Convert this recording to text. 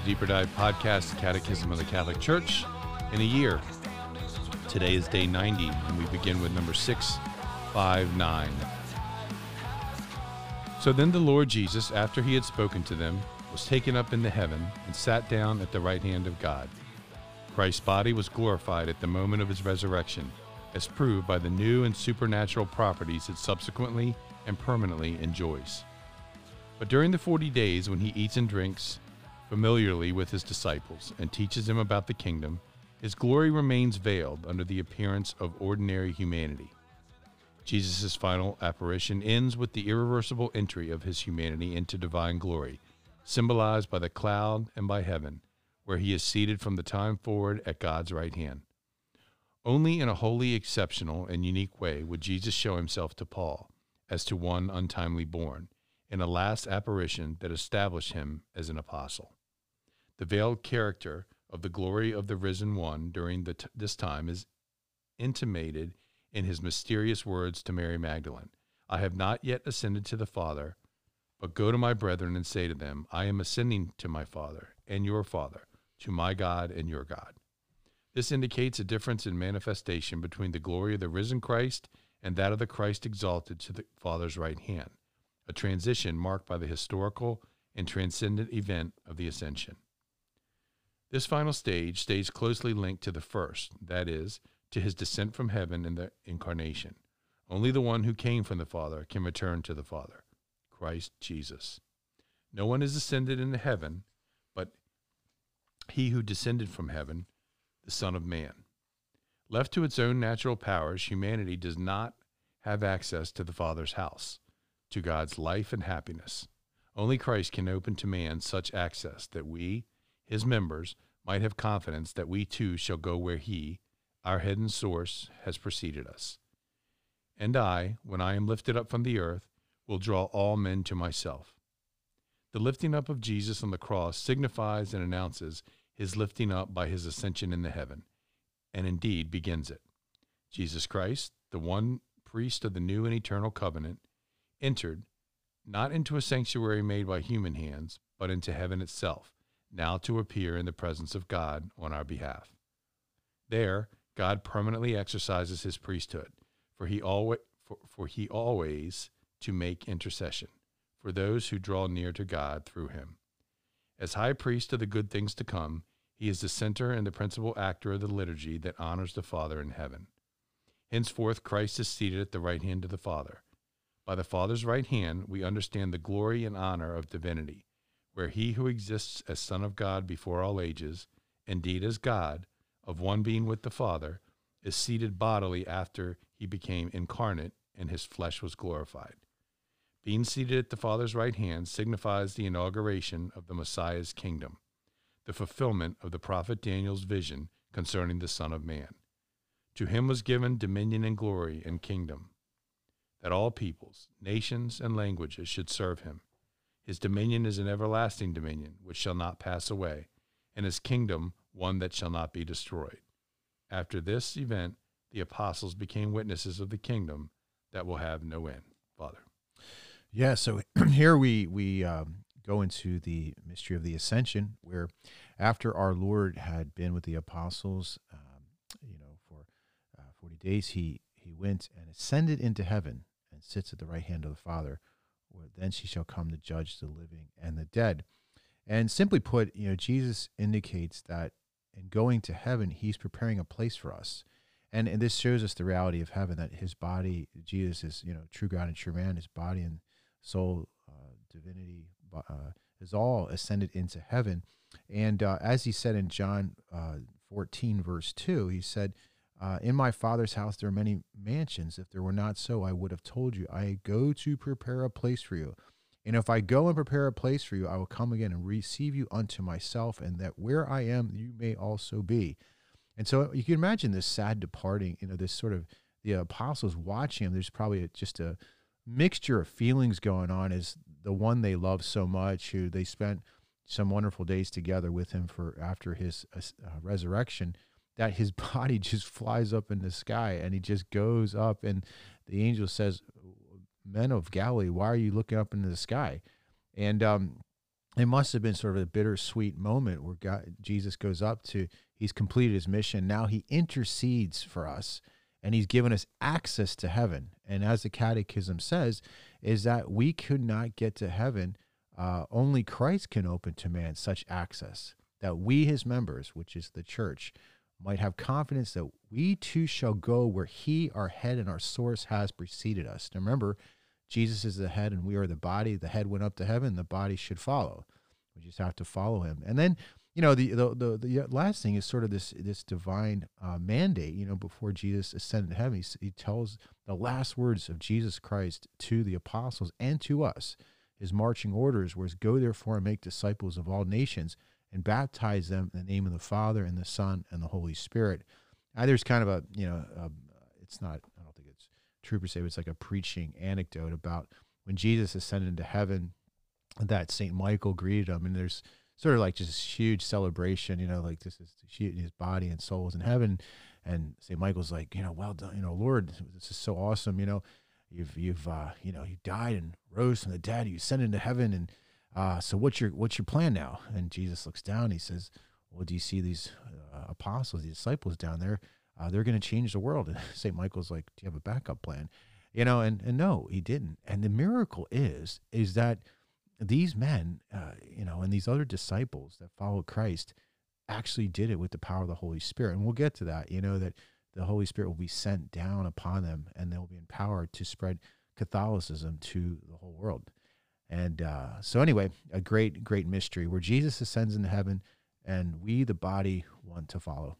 podcast, Catechism of the Catholic Church, in a year. Today is day 90, and we begin with number 659. So then the Lord Jesus, after he had spoken to them, was taken up into heaven and sat down at the right hand of God. Christ's body was glorified at the moment of his resurrection, as proved by the new and supernatural properties it subsequently and permanently enjoys. But during the forty days when he eats and drinks familiarly with his disciples and teaches them about the kingdom, his glory remains veiled under the appearance of ordinary humanity. Jesus' final apparition ends with the irreversible entry of his humanity into divine glory, symbolized by the cloud and by heaven, where he is seated from the time forward at God's right hand. Only in a wholly exceptional and unique way would Jesus show himself to Paul as to one untimely born, in a last apparition that established him as an apostle. The veiled character of the glory of the risen one during t- this time is intimated in his mysterious words to Mary Magdalene I have not yet ascended to the Father, but go to my brethren and say to them, I am ascending to my Father and your Father, to my God and your God. This indicates a difference in manifestation between the glory of the risen Christ and that of the Christ exalted to the Father's right hand, a transition marked by the historical and transcendent event of the ascension. This final stage stays closely linked to the first, that is, to his descent from heaven in the incarnation. Only the one who came from the Father can return to the Father, Christ Jesus. No one is ascended into heaven but he who descended from heaven, the Son of Man. Left to its own natural powers, humanity does not have access to the Father's house, to God's life and happiness. Only Christ can open to man such access that we, his members, might have confidence that we too shall go where he, our head and source, has preceded us. And I, when I am lifted up from the earth, will draw all men to myself. The lifting up of Jesus on the cross signifies and announces his lifting up by his ascension into heaven, and indeed begins it. Jesus Christ, the one priest of the new and eternal covenant, entered not into a sanctuary made by human hands, but into heaven itself now to appear in the presence of God on our behalf. There, God permanently exercises his priesthood, for he always for, for he always to make intercession for those who draw near to God through him. As high priest of the good things to come, he is the center and the principal actor of the liturgy that honors the Father in heaven. Henceforth, Christ is seated at the right hand of the Father. By the Father's right hand, we understand the glory and honor of divinity where he who exists as Son of God before all ages, indeed as God, of one being with the Father, is seated bodily after he became incarnate and his flesh was glorified. Being seated at the Father's right hand signifies the inauguration of the Messiah's kingdom, the fulfillment of the prophet Daniel's vision concerning the Son of Man. To him was given dominion and glory and kingdom, that all peoples, nations, and languages should serve him. His dominion is an everlasting dominion which shall not pass away, and his kingdom one that shall not be destroyed. After this event, the apostles became witnesses of the kingdom that will have no end. Father. Yeah, so here we we um, go into the mystery of the ascension, where after our Lord had been with the apostles, um, you know, for uh, forty days, he he went and ascended into heaven and sits at the right hand of the Father then she shall come to judge the living and the dead. And simply put, you know, Jesus indicates that in going to heaven, he's preparing a place for us. And, and this shows us the reality of heaven that his body, Jesus is, you know, true God and true man, his body and soul, uh, divinity, uh, is all ascended into heaven. And uh, as he said in John uh, 14, verse 2, he said, uh, in my father's house there are many mansions. If there were not so, I would have told you. I go to prepare a place for you. And if I go and prepare a place for you, I will come again and receive you unto myself, and that where I am, you may also be. And so you can imagine this sad departing, you know, this sort of the apostles watching him. There's probably a, just a mixture of feelings going on as the one they love so much, who they spent some wonderful days together with him for after his uh, resurrection that his body just flies up in the sky and he just goes up and the angel says men of galilee why are you looking up into the sky and um, it must have been sort of a bittersweet moment where God, Jesus goes up to, he's completed his mission. Now he intercedes for us and he's given us access to heaven. And as the catechism says, is that we could not get to heaven. Uh, only Christ can open to man such access that we, his members, which is the church, might have confidence that we too shall go where he, our head and our source, has preceded us. Now remember, Jesus is the head and we are the body. The head went up to heaven, the body should follow. We just have to follow him. And then, you know, the the the, the last thing is sort of this this divine uh, mandate. You know, before Jesus ascended to heaven, he, he tells the last words of Jesus Christ to the apostles and to us. His marching orders was, "Go therefore and make disciples of all nations." And baptize them in the name of the Father and the Son and the Holy Spirit. Now, there's kind of a, you know, a, it's not, I don't think it's true per se, but it's like a preaching anecdote about when Jesus ascended into heaven, that St. Michael greeted him. And there's sort of like just this huge celebration, you know, like this is his body and soul is in heaven. And St. Michael's like, you know, well done, you know, Lord, this is so awesome. You know, you've, you've, uh, you know, you died and rose from the dead, you ascended into heaven and, uh, so what's your what's your plan now? And Jesus looks down. He says, "Well, do you see these uh, apostles, these disciples down there? Uh, they're going to change the world." And Saint Michael's like, "Do you have a backup plan?" You know, and and no, he didn't. And the miracle is is that these men, uh, you know, and these other disciples that followed Christ actually did it with the power of the Holy Spirit. And we'll get to that. You know that the Holy Spirit will be sent down upon them, and they'll be empowered to spread Catholicism to the whole world. And uh, so, anyway, a great, great mystery where Jesus ascends into heaven and we, the body, want to follow.